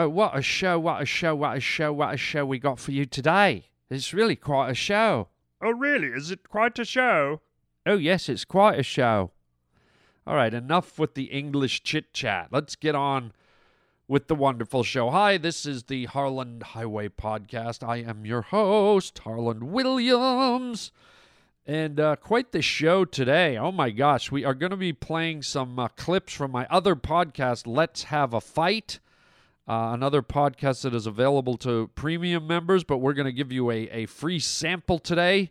Oh, what a show, what a show, what a show, what a show we got for you today. It's really quite a show. Oh, really? Is it quite a show? Oh, yes, it's quite a show. All right, enough with the English chit chat. Let's get on with the wonderful show. Hi, this is the Harland Highway Podcast. I am your host, Harland Williams. And uh, quite the show today. Oh my gosh, we are going to be playing some uh, clips from my other podcast, Let's Have a Fight. Uh, another podcast that is available to premium members, but we're going to give you a, a free sample today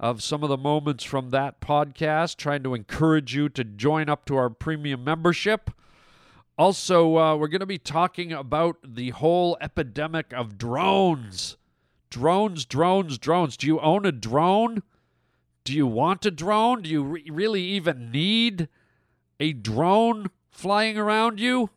of some of the moments from that podcast, trying to encourage you to join up to our premium membership. Also, uh, we're going to be talking about the whole epidemic of drones. Drones, drones, drones. Do you own a drone? Do you want a drone? Do you re- really even need a drone flying around you?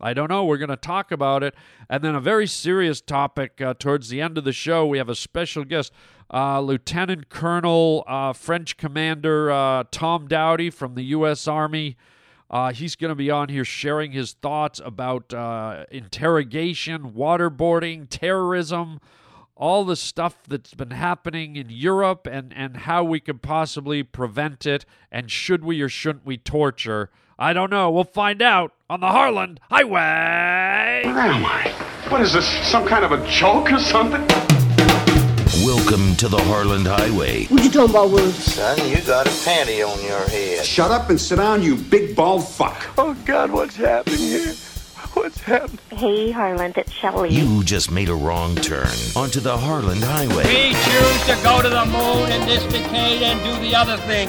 I don't know. We're going to talk about it. And then a very serious topic uh, towards the end of the show. We have a special guest, uh, Lieutenant Colonel uh, French Commander uh, Tom Dowdy from the U.S. Army. Uh, he's going to be on here sharing his thoughts about uh, interrogation, waterboarding, terrorism, all the stuff that's been happening in Europe, and, and how we could possibly prevent it. And should we or shouldn't we torture? I don't know. We'll find out on the Harland Highway. Where am I? What is this? Some kind of a joke or something? Welcome to the Harland Highway. What you talking about, Willis? Son, you got a panty on your head. Shut up and sit down, you big bald fuck. Oh, God, what's happening here? What's happening? Hey, Harland, it's Shelley. You just made a wrong turn onto the Harland Highway. We choose to go to the moon in this decade and do the other thing.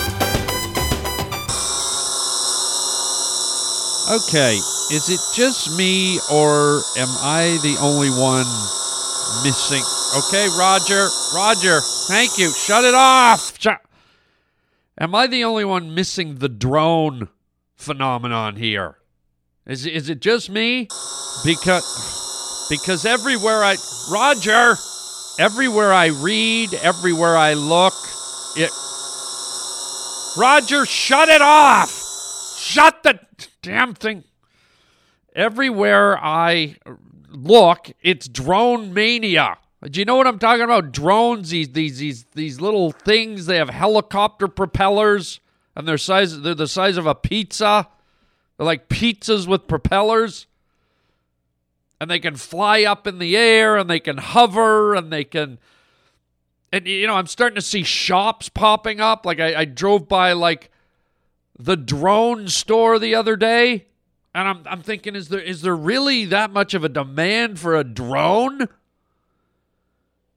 Okay, is it just me or am I the only one missing? Okay, Roger, Roger, thank you. Shut it off. Shut. Am I the only one missing the drone phenomenon here? Is is it just me? Because because everywhere I Roger, everywhere I read, everywhere I look, it Roger, shut it off. Shut the damn thing. Everywhere I look, it's drone mania. Do you know what I'm talking about? Drones, these these these these little things. They have helicopter propellers, and they're size they're the size of a pizza. They're like pizzas with propellers. And they can fly up in the air and they can hover and they can and you know, I'm starting to see shops popping up. Like I, I drove by like the drone store the other day, and I'm I'm thinking, is there is there really that much of a demand for a drone?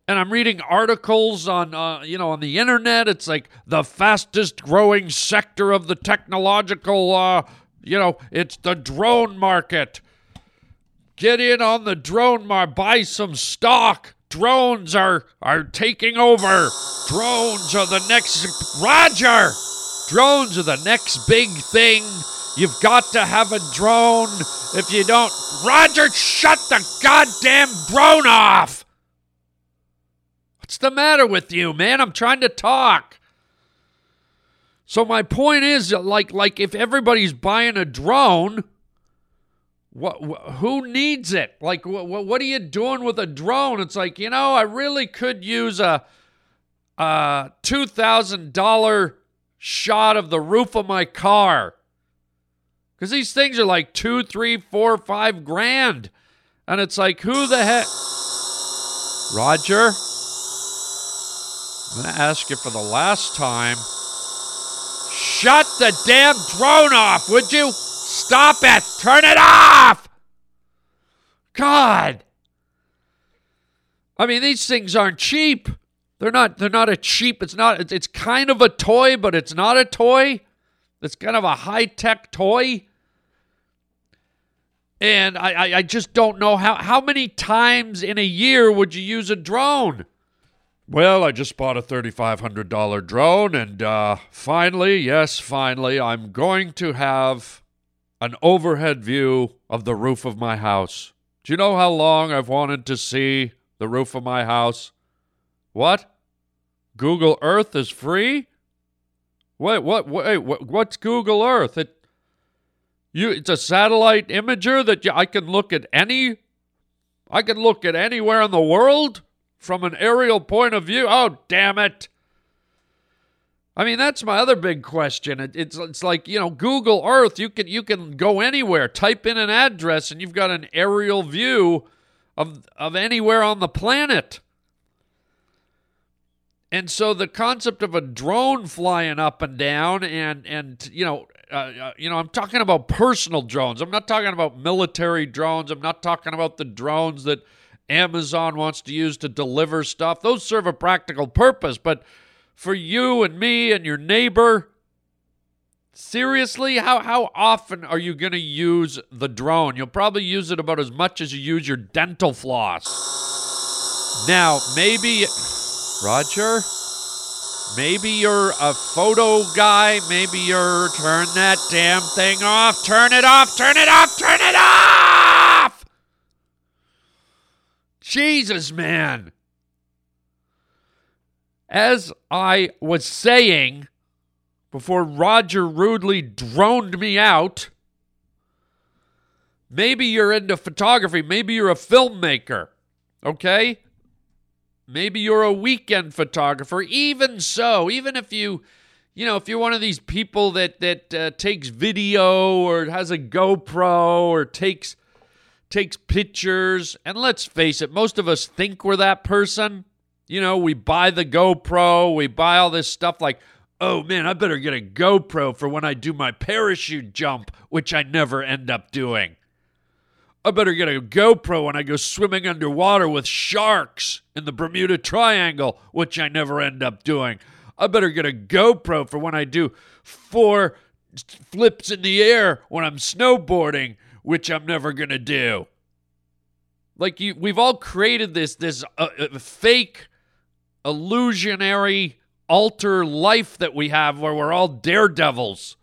And I'm reading articles on uh, you know on the internet. It's like the fastest growing sector of the technological. Uh, you know, it's the drone market. Get in on the drone market. Buy some stock. Drones are are taking over. Drones are the next. Roger. Drones are the next big thing. You've got to have a drone. If you don't, Roger, shut the goddamn drone off. What's the matter with you, man? I'm trying to talk. So my point is, like, like if everybody's buying a drone, what, wh- who needs it? Like, what, what are you doing with a drone? It's like, you know, I really could use a, a two thousand dollar shot of the roof of my car. Because these things are like two, three, four, five grand. And it's like, who the heck? Roger, I'm going to ask you for the last time. Shut the damn drone off, would you? Stop it! Turn it off! God. I mean, these things aren't cheap. They're not. They're not a cheap. It's not. It's, it's kind of a toy, but it's not a toy. It's kind of a high tech toy. And I, I, I just don't know how how many times in a year would you use a drone? Well, I just bought a $3,500 drone, and uh, finally, yes, finally, I'm going to have an overhead view of the roof of my house. Do you know how long I've wanted to see the roof of my house? What? Google Earth is free? Wait, what? Wait, what, what's Google Earth? It, you, it's a satellite imager that you, I can look at any. I can look at anywhere in the world from an aerial point of view. Oh, damn it! I mean, that's my other big question. It, it's it's like you know, Google Earth. You can you can go anywhere, type in an address, and you've got an aerial view of of anywhere on the planet. And so the concept of a drone flying up and down, and and you know, uh, uh, you know, I'm talking about personal drones. I'm not talking about military drones. I'm not talking about the drones that Amazon wants to use to deliver stuff. Those serve a practical purpose, but for you and me and your neighbor. Seriously, how how often are you going to use the drone? You'll probably use it about as much as you use your dental floss. Now, maybe Roger, maybe you're a photo guy, maybe you're turn that damn thing off, turn it off, turn it off, turn it off. Jesus, man as I was saying before Roger rudely droned me out, maybe you're into photography. Maybe you're a filmmaker. Okay? Maybe you're a weekend photographer. Even so, even if you, you know, if you're one of these people that that uh, takes video or has a GoPro or takes takes pictures, and let's face it, most of us think we're that person. You know, we buy the GoPro, we buy all this stuff like, oh man, I better get a GoPro for when I do my parachute jump, which I never end up doing. I better get a GoPro when I go swimming underwater with sharks in the Bermuda Triangle, which I never end up doing. I better get a GoPro for when I do four flips in the air when I'm snowboarding, which I'm never going to do. Like you we've all created this this uh, uh, fake illusionary alter life that we have where we're all daredevils.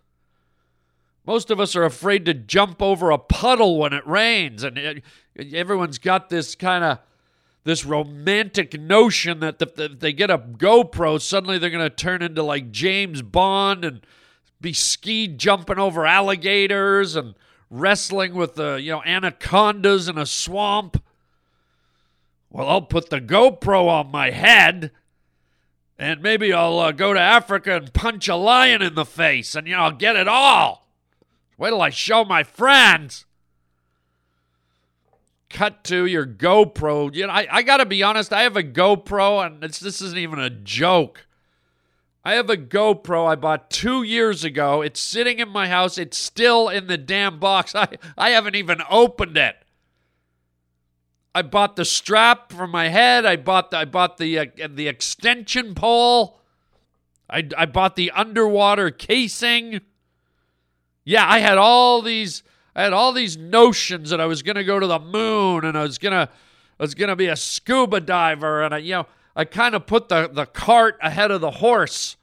Most of us are afraid to jump over a puddle when it rains, and it, everyone's got this kind of this romantic notion that if they get a GoPro, suddenly they're going to turn into like James Bond and be ski jumping over alligators and wrestling with the you know anacondas in a swamp. Well, I'll put the GoPro on my head and maybe I'll uh, go to Africa and punch a lion in the face and, you know, I'll get it all. Wait till I show my friends. Cut to your GoPro. You know, I, I got to be honest, I have a GoPro, and this isn't even a joke. I have a GoPro I bought two years ago. It's sitting in my house. It's still in the damn box. I, I haven't even opened it. I bought the strap for my head. I bought the, I bought the uh, the extension pole. I I bought the underwater casing. Yeah, I had all these I had all these notions that I was going to go to the moon and I was going to I was going to be a scuba diver and I you know, I kind of put the the cart ahead of the horse.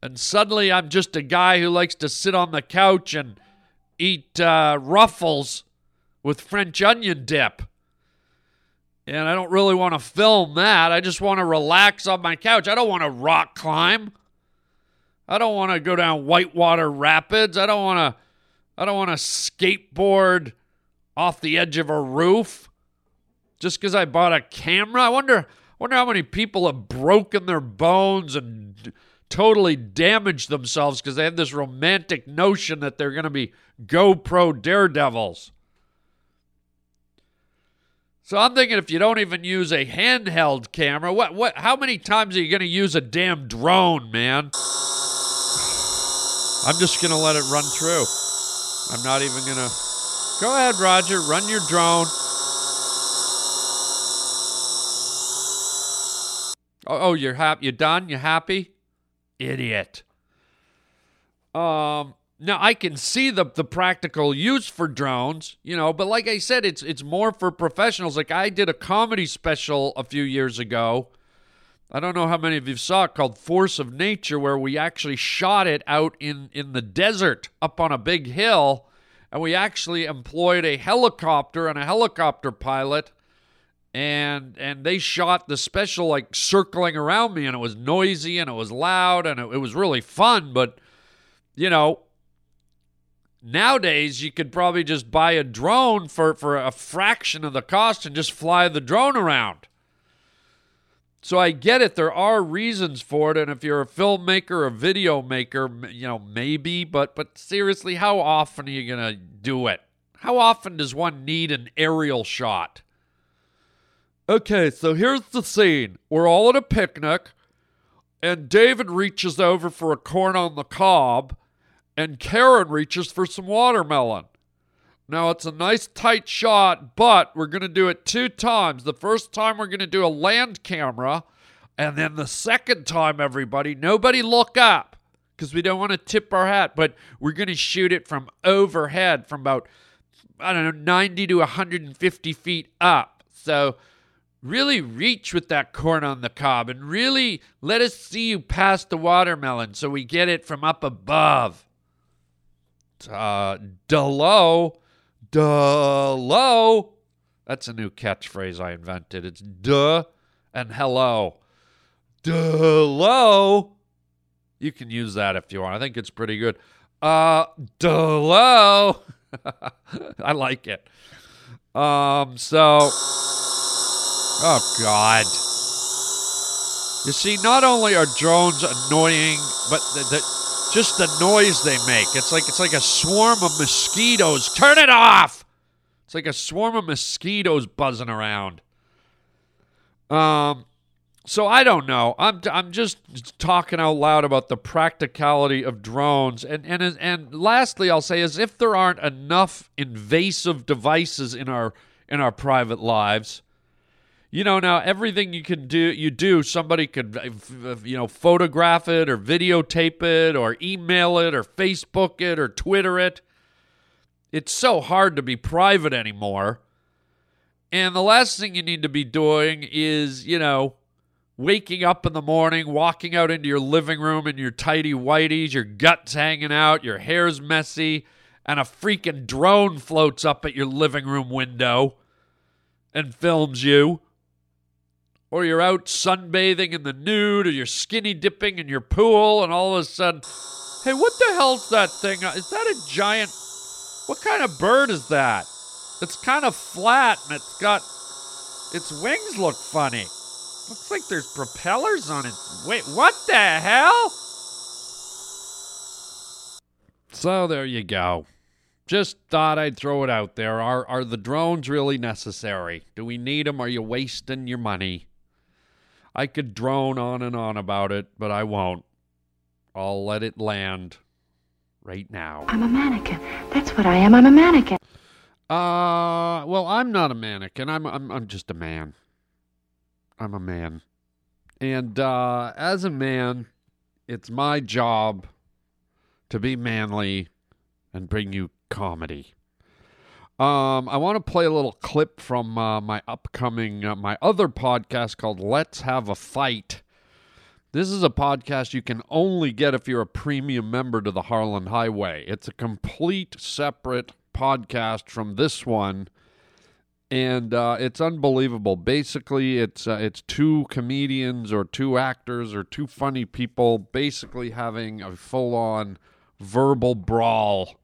And suddenly I'm just a guy who likes to sit on the couch and eat uh, ruffles with French onion dip. And I don't really want to film that. I just want to relax on my couch. I don't want to rock climb. I don't want to go down Whitewater Rapids. I don't want to I don't want to skateboard off the edge of a roof just cuz I bought a camera. I wonder wonder how many people have broken their bones and totally damaged themselves because they have this romantic notion that they're going to be GoPro daredevils. So I'm thinking if you don't even use a handheld camera, what what how many times are you going to use a damn drone, man? I'm just going to let it run through. I'm not even going to Go ahead, Roger, run your drone. Oh, oh you're happy. You're done? You're happy? Idiot. Um now I can see the the practical use for drones, you know, but like I said, it's it's more for professionals. Like I did a comedy special a few years ago. I don't know how many of you saw it called Force of Nature, where we actually shot it out in in the desert up on a big hill, and we actually employed a helicopter and a helicopter pilot and and they shot the special like circling around me and it was noisy and it was loud and it, it was really fun but you know nowadays you could probably just buy a drone for for a fraction of the cost and just fly the drone around so I get it. There are reasons for it, and if you're a filmmaker a video maker, you know maybe. But but seriously, how often are you gonna do it? How often does one need an aerial shot? Okay, so here's the scene. We're all at a picnic, and David reaches over for a corn on the cob, and Karen reaches for some watermelon. Now, it's a nice tight shot, but we're going to do it two times. The first time, we're going to do a land camera, and then the second time, everybody, nobody look up because we don't want to tip our hat, but we're going to shoot it from overhead from about, I don't know, 90 to 150 feet up. So, really reach with that corn on the cob and really let us see you pass the watermelon so we get it from up above. Uh, Delo, Delo. That's a new catchphrase I invented. It's duh and hello. Delo. You can use that if you want. I think it's pretty good. Uh, Delo. I like it. Um, so. Oh, God. You see, not only are drones annoying, but the, the, just the noise they make. It's like it's like a swarm of mosquitoes. Turn it off. It's like a swarm of mosquitoes buzzing around. Um, so I don't know. I'm I'm just talking out loud about the practicality of drones, and and and lastly, I'll say is if there aren't enough invasive devices in our in our private lives you know now everything you can do you do somebody could uh, you know photograph it or videotape it or email it or facebook it or twitter it. It's so hard to be private anymore. And the last thing you need to be doing is you know waking up in the morning walking out into your living room in your tidy whities your guts hanging out your hair's messy and a freaking drone floats up at your living room window and films you or you're out sunbathing in the nude, or you're skinny dipping in your pool, and all of a sudden, hey, what the hell's that thing? Is that a giant? What kind of bird is that? It's kind of flat, and it's got its wings look funny. Looks like there's propellers on it. Wait, what the hell? So there you go. Just thought I'd throw it out there. Are are the drones really necessary? Do we need them? Are you wasting your money? I could drone on and on about it, but I won't. I'll let it land right now. I'm a mannequin. That's what I am. I'm a mannequin. Uh, well, I'm not a mannequin. I'm I'm I'm just a man. I'm a man. And uh as a man, it's my job to be manly and bring you comedy. Um, I want to play a little clip from uh, my upcoming, uh, my other podcast called Let's Have a Fight. This is a podcast you can only get if you're a premium member to the Harland Highway. It's a complete separate podcast from this one, and uh, it's unbelievable. Basically, it's uh, it's two comedians or two actors or two funny people basically having a full on verbal brawl.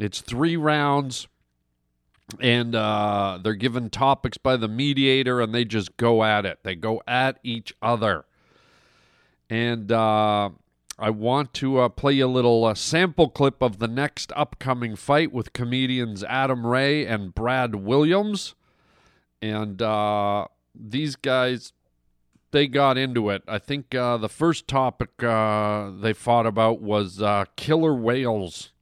It's three rounds and uh, they're given topics by the mediator and they just go at it. They go at each other. And uh, i want to uh, play a little uh, sample clip of the next upcoming fight with comedians adam ray and brad williams. And uh, these guys they got into it. I think uh, the first topic they fought about was killer whales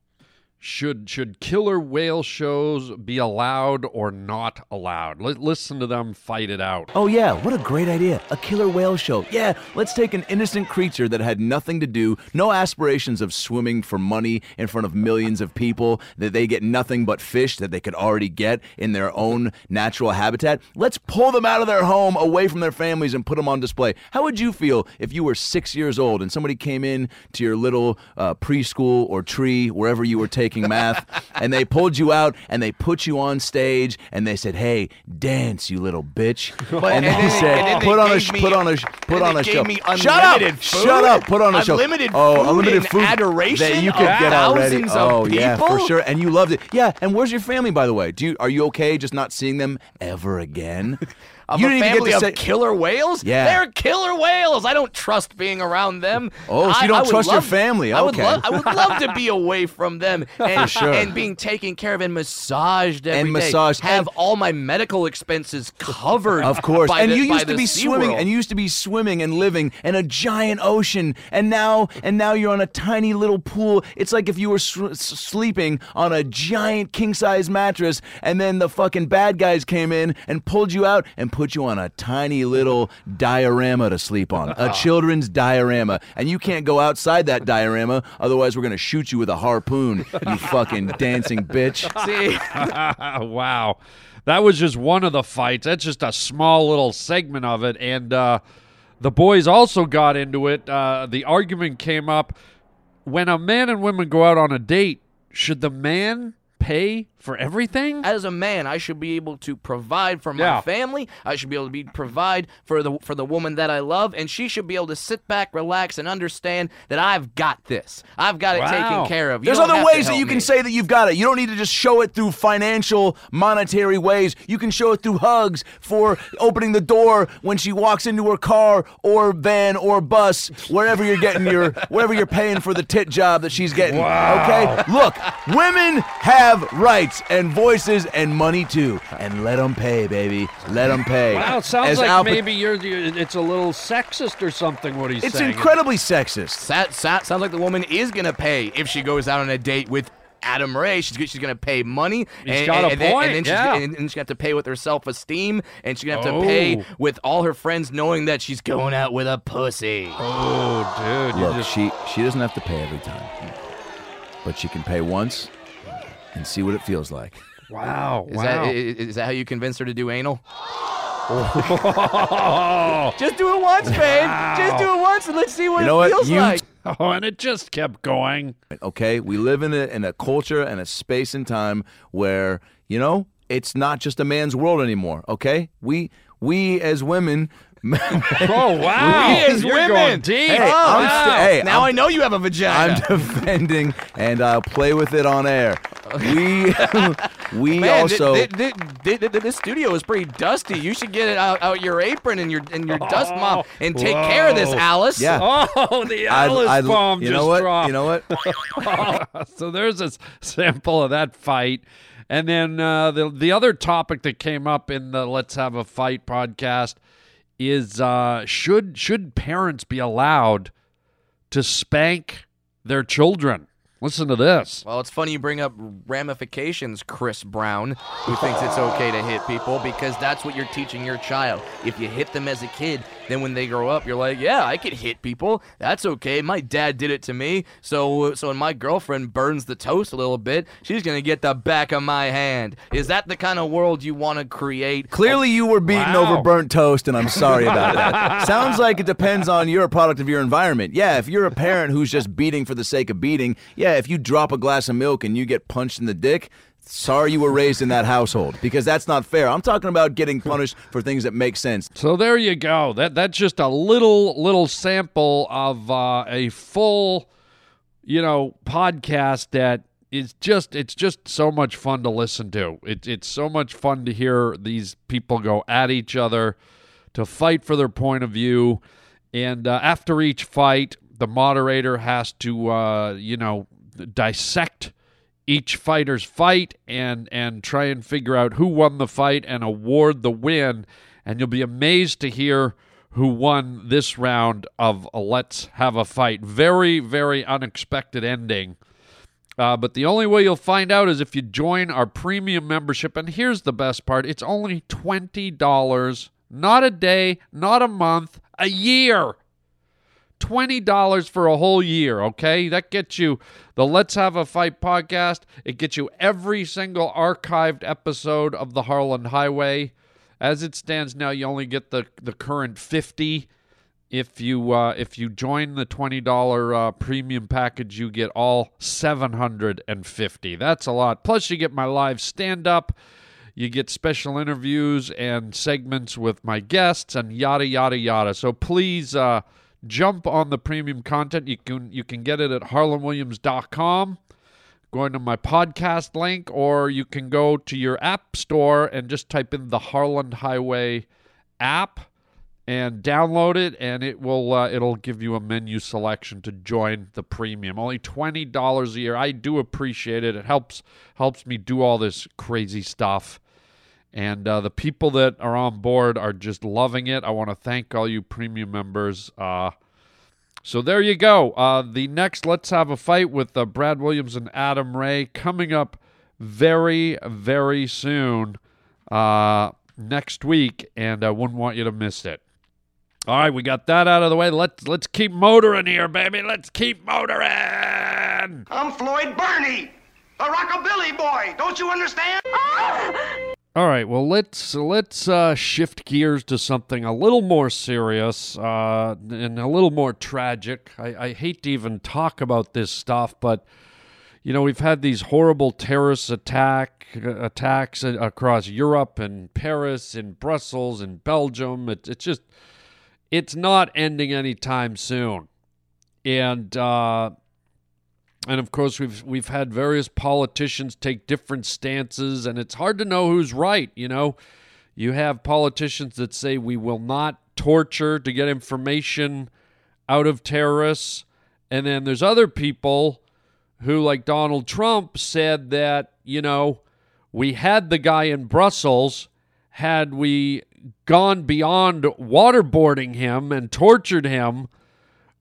should should killer whale shows be allowed or not allowed? Let, listen to them fight it out. Oh, yeah, what a great idea. A killer whale show. Yeah, let's take an innocent creature that had nothing to do, no aspirations of swimming for money in front of millions of people, that they get nothing but fish that they could already get in their own natural habitat. Let's pull them out of their home, away from their families, and put them on display. How would you feel if you were six years old and somebody came in to your little uh, preschool or tree, wherever you were taking math, and they pulled you out and they put you on stage and they said, "Hey, dance, you little bitch," But- and, and they then- said, and then they "Put on a gave sh- me- put on a sh- put and on they a gave show." me Shut up! unlimited Shut food? up! Put on a show. Unlimited oh, food unlimited and food adoration that you could of get already. thousands of Oh yeah, for people? sure. And you loved it. Yeah. And where's your family, by the way? Do you are you okay just not seeing them ever again? Of you a family get to of say. killer whales? Yeah. They're killer whales. I don't trust being around them. Oh, so I- you don't trust your family. I would, Okay. love, I would love to be away from them and, sure. and being taken care of and massaged every And day. massaged. Have And- all my medical expenses covered. Of course. and the- you used to be swimming SeaWorld. and you used to be swimming and living in a giant ocean and now and now you're on a tiny little pool. It's like if you were s- s- sleeping on a giant king-size mattress and then the fucking bad guys came in and pulled you out and put you on a tiny little diorama to sleep on. A children's diorama. And you can't go outside that diorama otherwise we're going to shoot you with a harpoon. You fucking dancing bitch. See, wow. That was just one of the fights. That's just a small little segment of it. And uh, the boys also got into it. Uh, the argument came up when a man and woman go out on a date, should the man pay for everything? as a man, I should be able to provide for my Yeah. family. I should be able to be provide for the for the woman that I love, and she should be able to sit back, relax, and understand that I've got this. I've got it Wow. taken care of. You There's other ways that help you can say that you've got it. You don't need to just show it through financial, monetary ways. You can show it through hugs for opening the door when she walks into her car or van or bus, wherever you're getting your, wherever you're paying for the tit job that she's getting. Okay? Look, women have rights and voices and money too. And let them pay, baby. Let them pay. Wow, it sounds As like Al- maybe you're, you it's a little sexist or something what he's It's saying. It's incredibly sexist. That, that sounds like the woman is gonna pay if she goes out on a date with Adam Ray. She's she's gonna pay money. He's and, got a and then, point, and then she's yeah. gonna, and she's gonna have to pay with her self esteem, and she's gonna have Oh. to pay with all her friends knowing that she's going out with a pussy. Oh, dude. Look, just- she she doesn't have to pay every time, but she can pay once and see what it feels like. wow. Is wow. that i- i- is that how you convince her to do anal? oh, Just do it once, babe. Just do it once, and let's see what You know it what? feels You like. Oh, and it just kept going. Okay, we live in a in a culture and a space and time where you know it's not just a man's world anymore. Okay, we we as women. Oh, wow. We as You're women. going deep. Hey, Oh, wow. st- hey, now I'm- i know you have a vagina. I'm defending and I'll play with it on air. We we Man, also thi- thi- thi- thi- thi- this studio is pretty dusty. You should get it out, out your apron and your and your dust mop and take care of this, Alice. yeah. Oh, the I'd- Alice I'd- bomb you just know what? dropped. You know what? so there's a sample of that fight. And then uh, the the other topic that came up in the Let's Have a Fight podcast is uh, should should parents be allowed to spank their children? Listen to this. Well, it's funny you bring up ramifications, Chris Brown, who thinks it's okay to hit people because that's what you're teaching your child. If you hit them as a kid, then when they grow up, you're like, yeah, I could hit people. That's okay. My dad did it to me. So, so when my girlfriend burns the toast a little bit, she's gonna get the back of my hand. Is that the kind of world you want to create? Clearly, you were beaten Wow. over burnt toast, and I'm sorry about that. Sounds like it depends on you're a product of your environment. Yeah, if you're a parent who's just beating for the sake of beating, yeah, if you drop a glass of milk and you get punched in the dick, sorry you were raised in that household because that's not fair. I'm talking about getting punished for things that make sense. So there you go. That that's just a little little sample of uh, a full, you know, podcast that is just it's just so much fun to listen to. It's it's so much fun to hear these people go at each other, to fight for their point of view, and uh, after each fight, the moderator has to uh, you know dissect each fighter's fight and and try and figure out who won the fight and award the win. And you'll be amazed to hear who won this round of let's have a fight. Very very unexpected ending. Uh, but the only way you'll find out is if you join our premium membership. And here's the best part. It's only $20, not a day, not a month, a year. $20 for a whole year, okay? That gets you the Let's Have a Fight podcast. It gets you every single archived episode of the Harland Highway. As it stands now, you only get the, the current 50. If you uh, if you join the twenty dollar uh, premium package, you get all seven hundred and fifty. That's a lot. Plus, you get my live stand up. You get special interviews and segments with my guests and yada yada yada. So please uh, jump on the premium content. You can you can get it at harlanwilliams.com. Going to my podcast link, or you can go to your app store and just type in the Harland Highway app and download it, and it will uh, it'll give you a menu selection to join the premium. Only twenty dollars a year. I do appreciate it. It helps helps me do all this crazy stuff. And uh, the people that are on board are just loving it. I want to thank all you premium members. Uh, so there you go. Uh, the next Let's Have a Fight with uh, Brad Williams and Adam Ray coming up very, very soon uh, next week, and I wouldn't want you to miss it. All right, we got that out of the way. Let's let's keep motoring here, baby. Let's keep motoring. I'm Floyd Burney, a rockabilly boy. Don't you understand? All right, well let's let's uh, shift gears to something a little more serious uh, and a little more tragic. I, I hate to even talk about this stuff, but you know we've had these horrible terrorist attack attacks across Europe and Paris and Brussels and Belgium. It, it's just it's not ending anytime soon, and uh, and of course we've we've had various politicians take different stances and it's hard to know who's right you know? You have politicians that say we will not torture to get information out of terrorists. And then there's other people who like Donald Trump said that you know we had the guy in Brussels. Had we gone beyond waterboarding him and tortured him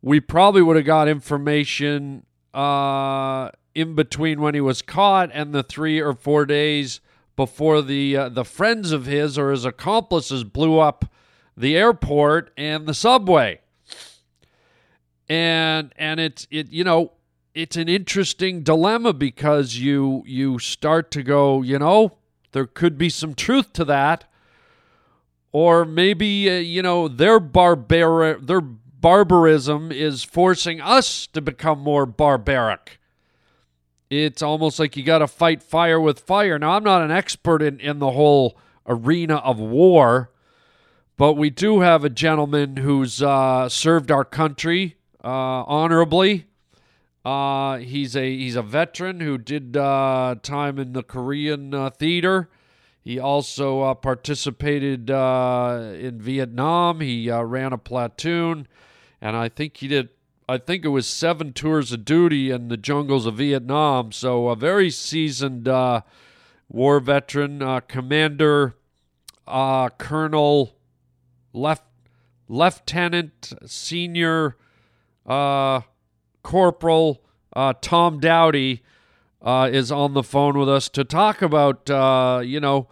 we probably would have got information uh, in between when he was caught and the three or four days before the uh, the friends of his or his accomplices blew up the airport and the subway. And and it's it you know it's an interesting dilemma because you you start to go you know there could be some truth to that or maybe uh, you know their barbar their barbarism is forcing us to become more barbaric. It's almost like you got to fight fire with fire. Now, I'm not an expert in, in the whole arena of war, but we do have a gentleman who's uh, served our country uh, honorably. Uh, he's a he's a veteran who did uh, time in the Korean uh, theater. He also uh, participated in Vietnam. He ran a platoon and I think he did. I think it was seven tours of duty in the jungles of Vietnam. So a very seasoned uh, war veteran, uh, commander, uh, colonel, left lieutenant, senior, uh, corporal uh, Tom Dowdy uh, is on the phone with us to talk about you know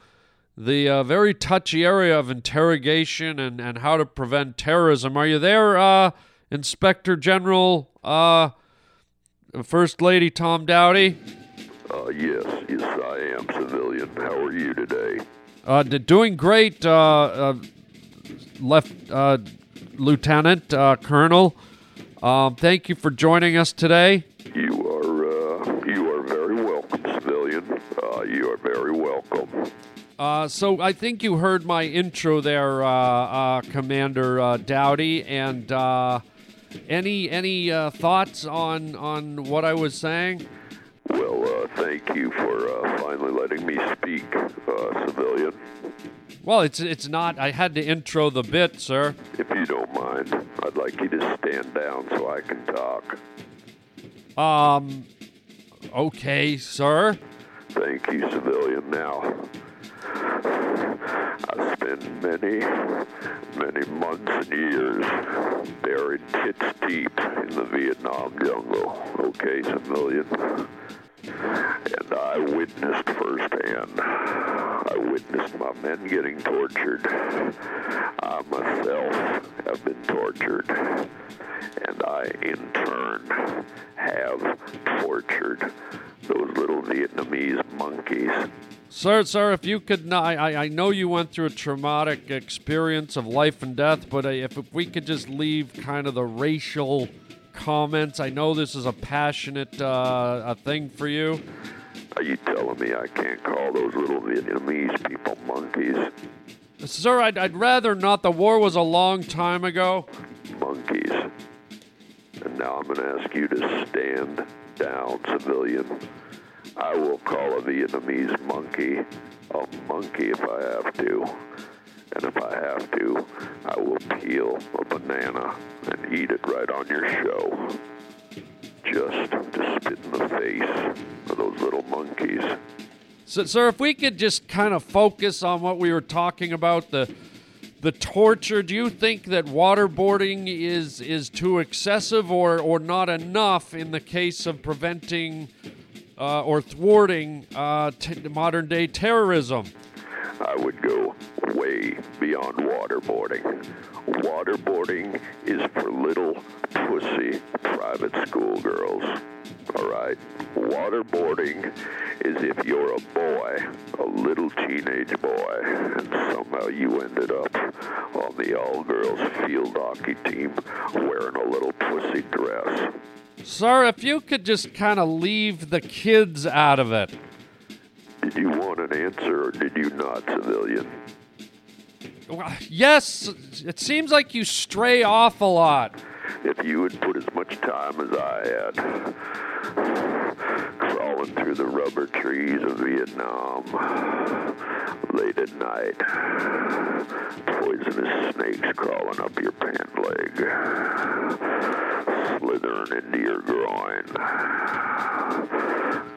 the uh, very touchy area of interrogation and, and how to prevent terrorism. Are you there, uh, Inspector General, uh, First Lady Tom Dowdy? Uh, yes, yes, I am civilian. How are you today? Uh, doing great, uh, uh, Left uh, Lieutenant uh, Colonel. Um, thank you for joining us today. You are uh, you are very welcome, civilian. Uh, you are very welcome. Uh, so I think you heard my intro there, uh, uh, Commander uh, Dowdy, and uh, any any uh, thoughts on on what I was saying? Well, thank you for finally letting me speak, civilian. Well, it's it's not. I had to intro the bit, sir. If you don't mind, I'd like you to stand down so I can talk. Um. Okay, sir. Thank you, civilian. Now, I spent many, many months and years buried tits deep in the Vietnam jungle. Okay, civilian? And I witnessed firsthand. I witnessed my men getting tortured. I myself have been tortured. And I, in turn, have tortured those little Vietnamese monkeys. Sir, sir, if you could, not, I, I- know you went through a traumatic experience of life and death, but if, if we could just leave kind of the racial comments, I know this is a passionate uh, a thing for you. Are you telling me I can't call those little Vietnamese people monkeys? Sir, I'd, I'd rather not. The war was a long time ago. Monkeys. And now I'm going to ask you to stand down, civilian. I will call a Vietnamese monkey a monkey if I have to. And if I have to, I will peel a banana and eat it right on your show. Just to spit in the face of those little monkeys. So, sir, if we could just kind of focus on what we were talking about the the torture. Do you think that waterboarding is is too excessive or or not enough in the case of preventing uh, or thwarting uh, t- modern day terrorism? I would go way beyond waterboarding. Waterboarding is for little pussy private school girls. All right? Waterboarding is if you're a boy, a little teenage boy, and somehow you ended up on the all girls field hockey team wearing a little pussy dress. Sir, if you could just kind of leave the kids out of it. Did you want an answer or did you not, civilian? Yes, it seems like you stray off a lot. If you had put as much time as I had crawling through the rubber trees of Vietnam late at night, poisonous snakes crawling up your pant leg, slithering into your groin,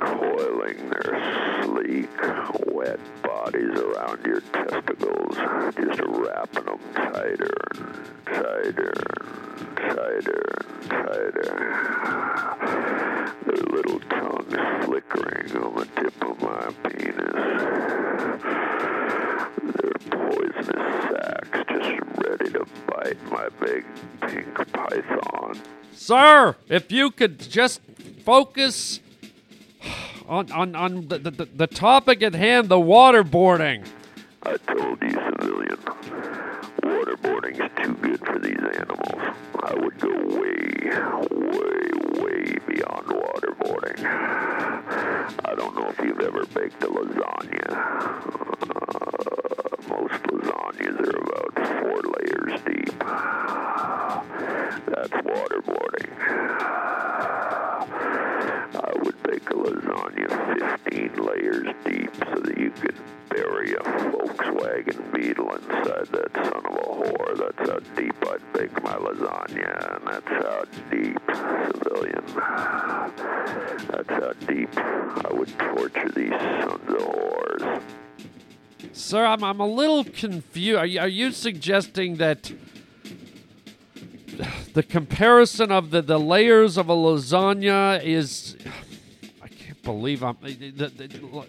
coiling their sleek, wet bodies around your testicles, just wrapping them tighter and tighter and tighter and tighter. Their little tongues flickering on the tip of my penis. Their poisonous sacks just ready to bite my big pink python. Sir, if you could just focus on on, on the, the, the topic at hand, the waterboarding. I told you, civilian, waterboarding is too good for these animals. I would go way, way, way beyond waterboarding. I don't know if you've ever baked a lasagna. Most lasagnas are about four layers deep. That's waterboarding. I would bake a lasagna 15 layers deep so that you could bury a Volkswagen Beetle inside that son of a whore. That's how deep I'd bake my lasagna, and that's how deep, civilian. That's how deep I would torture these sons of whores. Sir, I'm, I'm a little confused. Are you, are you suggesting that the comparison of the, the layers of a lasagna is. I can't believe I'm. The, the,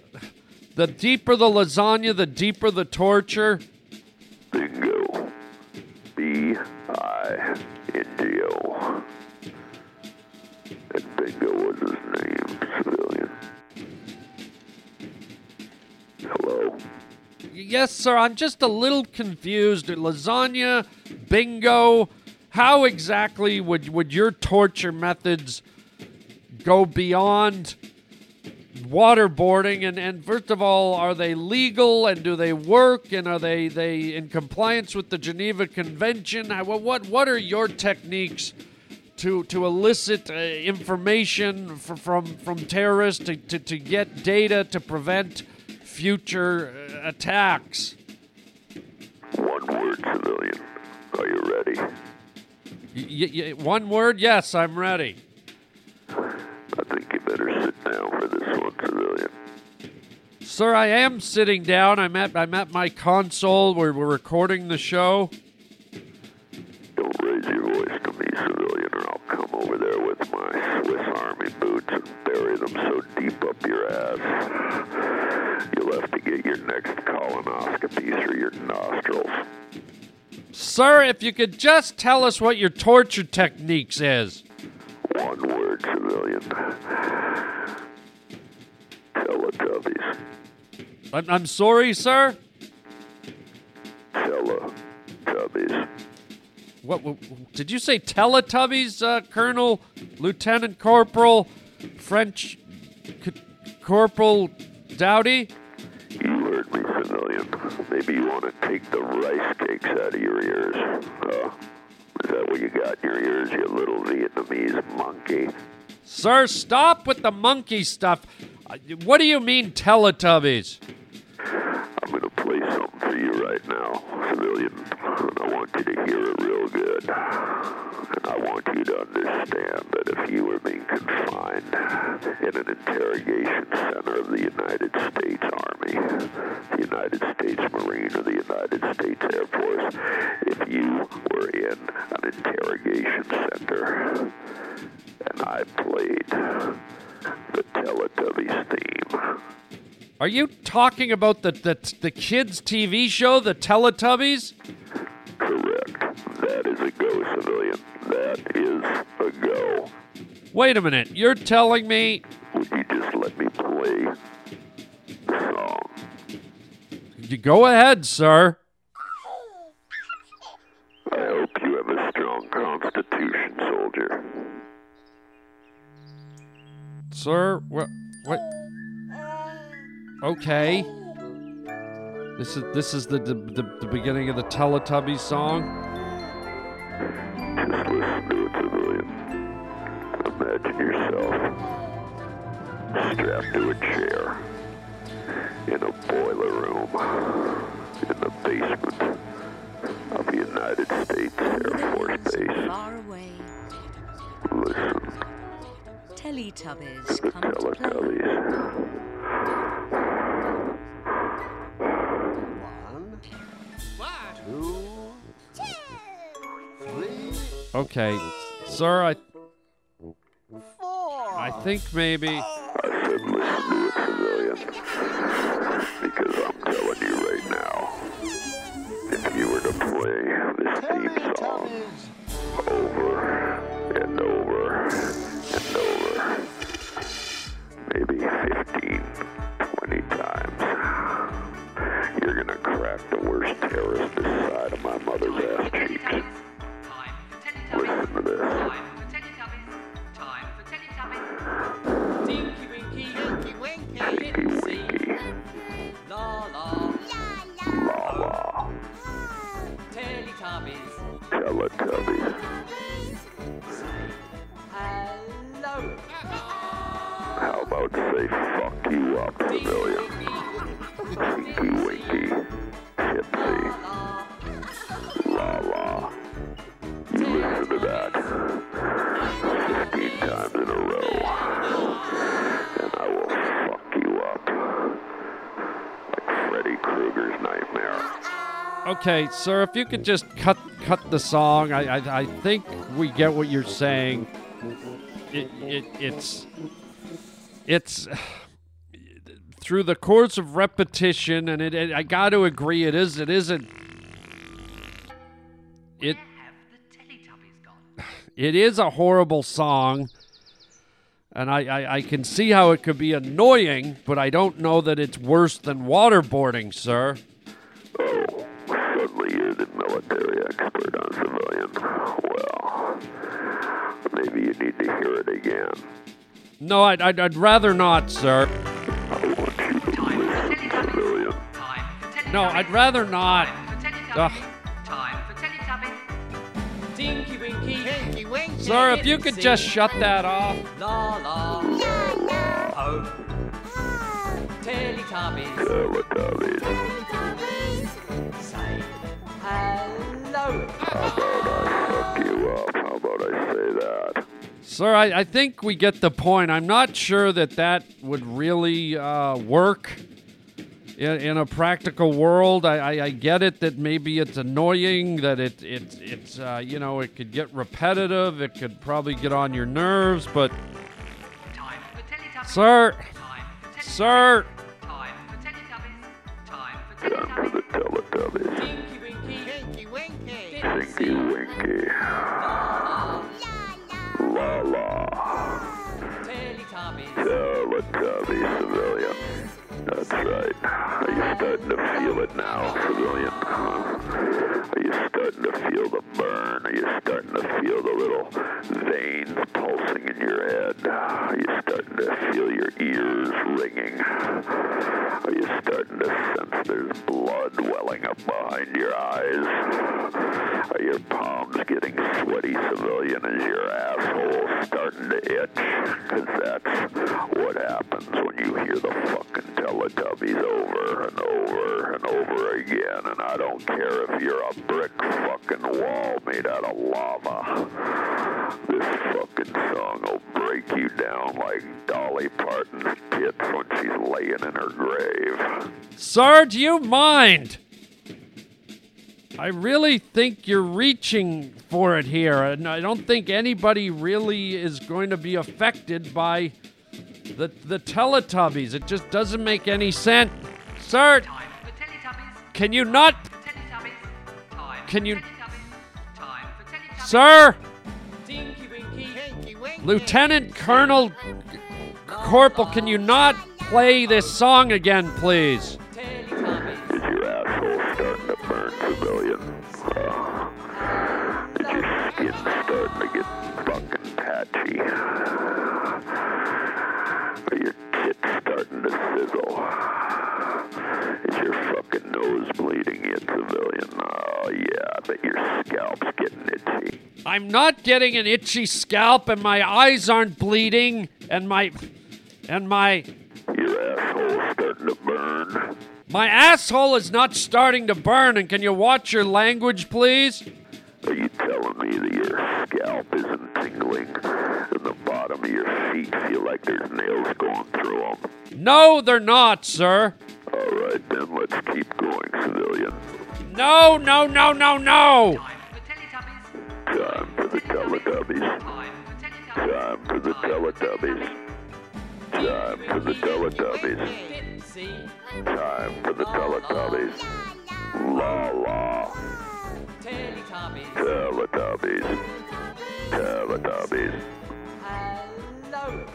the deeper the lasagna, the deeper the torture? Yes, sir. I'm just a little confused. Lasagna, bingo. How exactly would, would your torture methods go beyond waterboarding? And, and first of all, are they legal and do they work? And are they, they in compliance with the Geneva Convention? How- What, what are your techniques to, to elicit uh, information fr- from, from terrorists, to, to, to get data to prevent future uh, attacks? One word, civilian. Are you ready? Y- y- one word? Yes, I'm ready. I think you better sit down for this one, civilian. Sir, I am sitting down. I'm at I'm at my console where we're recording the show. Sir, if you could just tell us what your torture techniques is. One word, civilian. Teletubbies. I'm, I'm sorry, sir. Teletubbies. What, what did you say? Teletubbies, uh, Colonel, Lieutenant Corporal, French C- Corporal Dowdy? Me, civilian. Maybe you want to take the rice cakes out of your ears. Uh, is that what you got in your ears, you little Vietnamese monkey? Sir, stop with the monkey stuff. Uh, What do you mean, Teletubbies? I'm going to play something for you right now, civilian. And I want you to hear it real good. And I want you to understand that if you were being confined in an interrogation center of the United States Army, the United States Marine, or the United States Air Force, if you were in an interrogation center and I played the Teletubbies theme, Are you talking about the, the, the kids' TV show, the Teletubbies? Correct. That is a go, civilian. That is a go. Wait a minute. You're telling me Would you just let me play the song? you go ahead, sir. I hope you have a strong constitution, soldier. Sir, what what Okay. This is this is the the, the, the beginning of the Teletubby song. Just listen to it, civilian. Imagine yourself strapped to a chair in a boiler room in the basement of the United States Air Force Base. Far away, Listen Teletubbies to the come to play. Teletubbies. Okay. Sir, I Four. I think maybe I said listen to it, civilian. Because I'm telling you right now, if you were to play this theme song over and over and over, maybe 15, Okay, sir, if you could just cut cut the song, I I, I think we get what you're saying. It, it it's it's through the course of repetition, and it, it I got to agree, it is it isn't it it is a horrible song. And I, I, I can see how it could be annoying, but I don't know that it's worse than waterboarding, sir. Suddenly you're the military expert on civilian. Well, maybe you need to hear it again. No, I'd, I'd, I'd rather not, sir. I want you to listen, civilian. No, I'd rather not. Ugh. Tinky Winky, Tinky Winky, Sir, if you could just shut that off. La La, Oh, ah. Teletubbies, Teletubbies. Say hello. How about I fuck you up? How about I say that? Sir, I, I think we get the point. I'm not sure that that would really uh, work. in, in a practical world. I, I, I get it that maybe it's annoying, that it, it it's uh, you know it could get repetitive, it could probably get on your nerves, but sir, sir, Time for the Teletubbies. Tinky Winky. La la. Teletubby civilian. That's right. Starting to feel it now, civilian? Huh? Are you starting to feel the burn? Are you starting to feel the little veins pulsing in your head? Are you starting to feel your ears ringing? Are you starting to sense there's blood welling up behind your eyes? Are your palms getting sweaty, civilian? Is your asshole starting to itch? Because that's what happens when you hear the fucking Teletubbies over and over and over again. And I don't care if you're a brick fucking wall made out of lava. This fucking song will break you down like Dolly Parton's tits when she's laying in her grave. sir, do you mind? I really think you're reaching for it here, and I don't think anybody really is going to be affected by the the Teletubbies. It just doesn't make any sense, sir. Can you not? Can you, sir? Lieutenant Colonel Corporal, can you not play this song again, please? Your tits starting to sizzle? Is your fucking nose bleeding yet, civilian? Oh, yeah, I bet your scalp's getting itchy. I'm not getting an itchy scalp, and my eyes aren't bleeding, and my. and my. Your asshole's starting to burn. My asshole is not starting to burn, and can you watch your language, please? Are you telling me that your scalp isn't tingling and the bottom of your feet feel like there's nails going through them? No, they're not, sir. All right, then let's keep going, civilian. No, no, no, no, no! Time for the Teletubbies. Time for the Teletubbies. Time for the Teletubbies. Time for the Teletubbies. La la. Teletubbies. Teletubbies.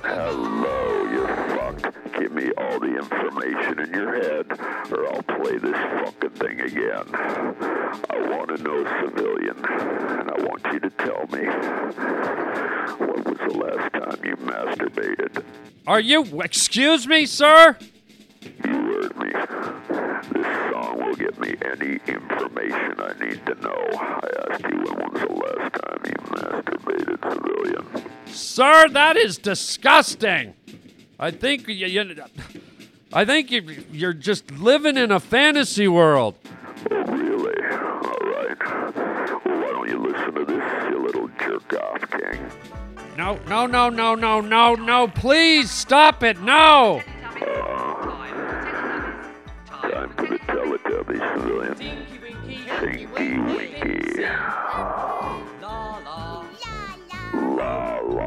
Hello, you fuck. Give me all the information in your head, or I'll play this fucking thing again. I want to know civilian, and I want you to tell me what was the last time you masturbated? Are you. Excuse me, sir? You heard me. This song will give me any information I need to know. I asked you when was the last time you masturbated, civilian. Sir, that is disgusting. I think you, you I think you, you're just living in a fantasy world. Oh, really? All right. Well, why don't you listen to this, you little jerk off, King? No, no, no, no, no, no, no. Please stop it. No. Time for the Teletubbies, civilian. Tinky Winky. La la.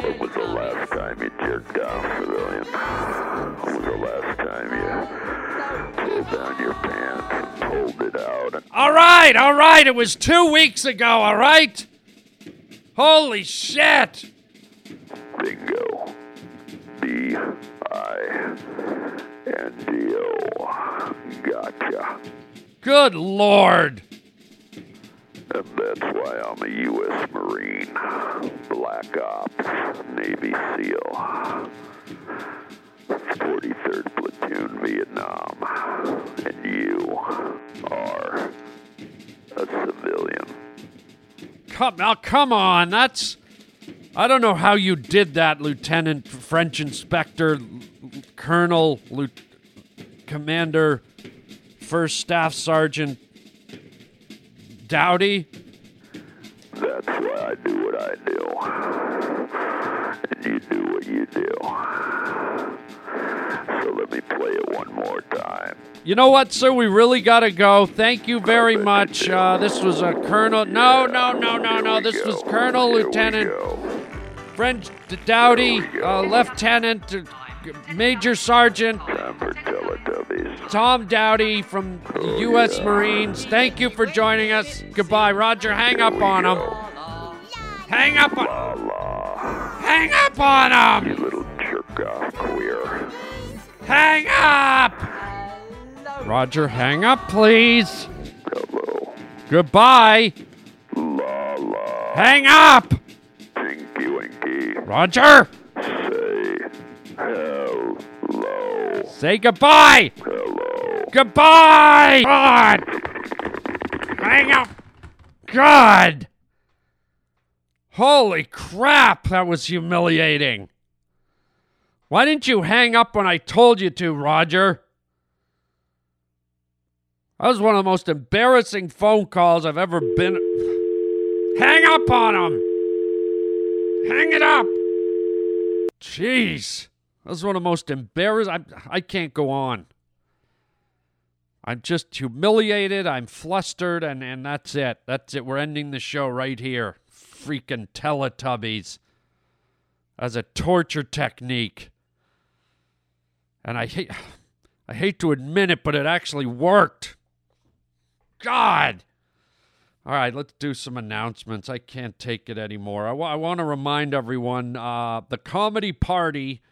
When was the last time you jerked off, civilian? When was the last time you pulled down your pants and pulled it out and All right, all right. It was two weeks ago, all right? Holy shit. bingo? B I N D O. Gotcha. Good lord. And that's why I'm a U.S. Marine, Black Ops, Navy SEAL, 43rd Platoon, Vietnam, and you are a civilian. Come now, come on. That's I don't know how you did that, Lieutenant French Inspector Colonel Lieu- Commander First Staff Sergeant Dowdy. That's why I do what I do. And you do what you do. So let me play it one more time. You know what, sir? We really got to go. Thank you very much. Uh, this was a Colonel. No, no, no, no, no. This was Colonel Lieutenant French Dowdy, uh, Lieutenant, uh, Major Sergeant Tom Dowdy from the U.S. Marines. Thank you for joining us. Goodbye, Roger. Hang up on him. Hang up on. Hang up on him. You little jerk off queer. Hang up. Roger, hang up, please. Hello. Goodbye. La la. Hang up. Tinky winky. Roger. Say hello. Say goodbye. Goodbye. God. Hang up. God. Holy crap, that was humiliating. Why didn't you hang up when I told you to, Roger? That was one of the most embarrassing phone calls I've ever been. Hang up on him! Hang it up! Jeez. That was one of the most embarrassing. I, I can't go on. I'm just humiliated. I'm flustered, and, and that's it. That's it. We're ending the show right here. Freaking Teletubbies. As a torture technique. And I hate I hate to admit it, but it actually worked. God. All right, let's do some announcements. I can't take it anymore. I, wa- I want to remind everyone uh, the comedy party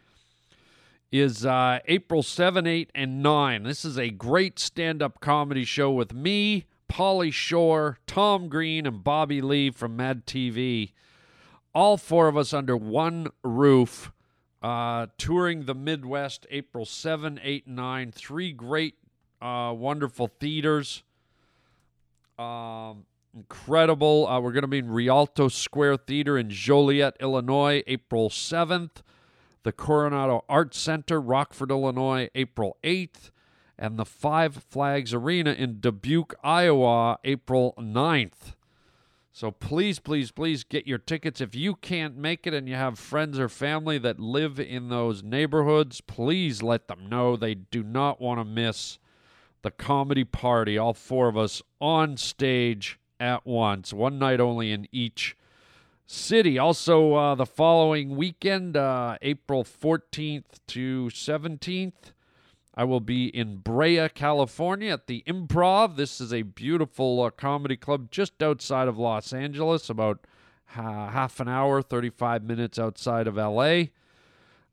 is uh, April 7, 8, and 9. This is a great stand up comedy show with me, Pauly Shore, Tom Green, and Bobby Lee from Mad TV. All four of us under one roof, uh, touring the Midwest April 7, 8, and 9. Three great, uh, wonderful theaters. Um, incredible. Uh, we're going to be in Rialto Square Theater in Joliet, Illinois, April 7th. The Coronado Arts Center, Rockford, Illinois, April 8th. And the Five Flags Arena in Dubuque, Iowa, April 9th. So please, please, please get your tickets. If you can't make it and you have friends or family that live in those neighborhoods, please let them know. They do not want to miss the comedy party, all four of us on stage at once, one night only in each city. Also, uh, the following weekend, uh, April 14th to 17th, I will be in Brea, California at the Improv. This is a beautiful uh, comedy club just outside of Los Angeles, about ha- half an hour, 35 minutes outside of LA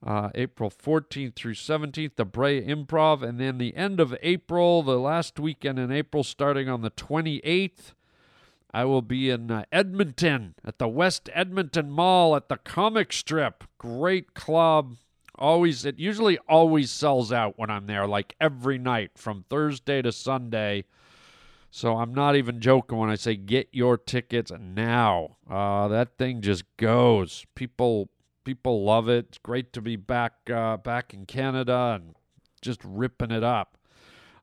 uh, April 14th through 17th, the Brea Improv, and then the end of April, the last weekend in April, starting on the 28th, I will be in uh, Edmonton at the West Edmonton Mall at the Comic Strip. Great club. Always, it usually always sells out when I'm there, like every night from Thursday to Sunday. So I'm not even joking when I say get your tickets now. Uh, that thing just goes. People people love it. It's great to be back uh, back in Canada and just ripping it up.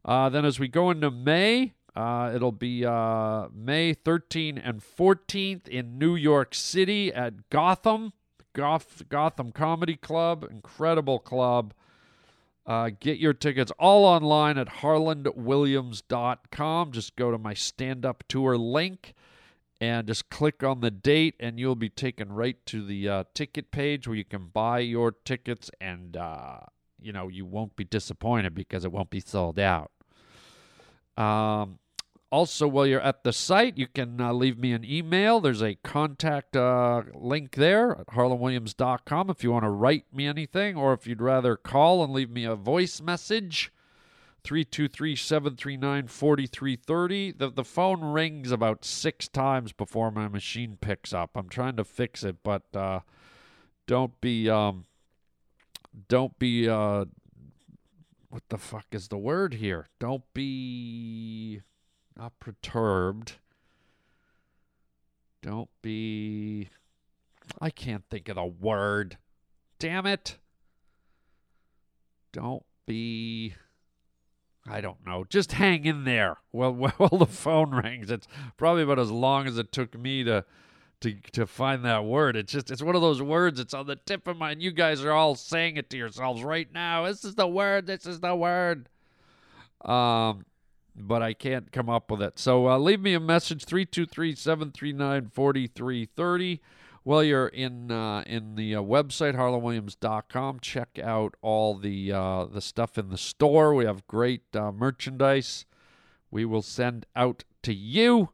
Uh, then as we go into May, uh, it'll be uh, May 13 and 14th in New York City at Gotham, Goth- Gotham Comedy Club, incredible club. Uh, get your tickets all online at harlandwilliams.com. Just go to my stand up tour link and just click on the date, and you'll be taken right to the uh, ticket page where you can buy your tickets, and uh, you know you won't be disappointed because it won't be sold out. Um, also, while you're at the site, you can uh, leave me an email. There's a contact uh, link there at harlandwilliams.com if you want to write me anything, or if you'd rather call and leave me a voice message. 323-739-4330. The the phone rings about 6 times before my machine picks up. I'm trying to fix it, but uh, don't be um don't be uh what the fuck is the word here? Don't be not perturbed. Don't be I can't think of the word. Damn it. Don't be I don't know. Just hang in there. Well, while the phone rings, it's probably about as long as it took me to to to find that word. It's just it's one of those words. It's on the tip of. And you guys are all saying it to yourselves right now. This is the word. This is the word. Um, but I can't come up with it. So uh, leave me a message 323-739-4330 while you're in uh, in the uh, website harlandwilliams.com. Check out all the uh, the stuff in the store. We have great uh, merchandise. We will send out to you.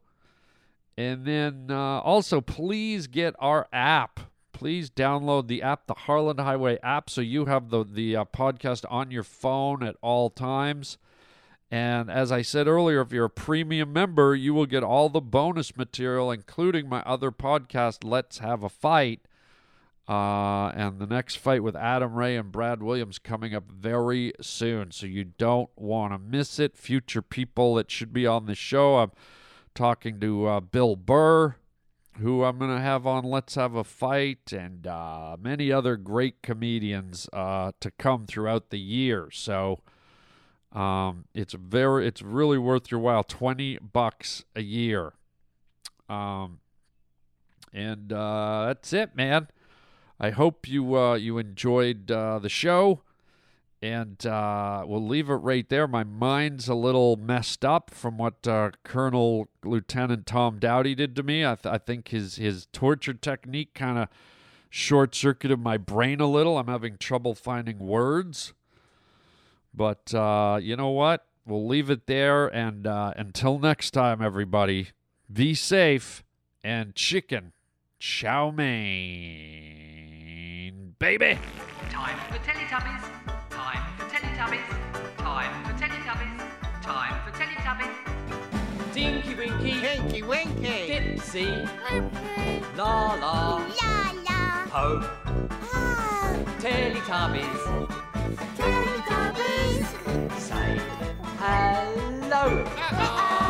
And then uh, also, please get our app. Please download the app, the Harland Highway app, so you have the the uh, podcast on your phone at all times. And as I said earlier, if you're a premium member, you will get all the bonus material, including my other podcast, Let's Have a Fight. Uh, and the next fight with Adam Ray and Brad Williams coming up very soon. So you don't want to miss it. Future people that should be on the show. I'm talking to uh, Bill Burr, who I'm going to have on Let's Have a Fight, and uh, many other great comedians uh, to come throughout the year. So um, it's very, it's really worth your while. Twenty bucks a year. Um, and uh, that's it, man. I hope you uh, you enjoyed uh, the show, and uh, we'll leave it right there. My mind's a little messed up from what uh, Colonel Lieutenant Tom Dowdy did to me. I, th- I think his his torture technique kind of short circuited my brain a little. I'm having trouble finding words, but uh, you know what? We'll leave it there. And uh, until next time, everybody, be safe and chicken chow mein, baby. Time for Teletubbies. Time for Teletubbies. Time for Teletubbies. Time for Teletubbies. Tinky Winky. Tinky Winky. Dipsy. La la. La la. Po. Oh. Ah. Teletubbies. Teletubbies. Say hello. Uh-oh.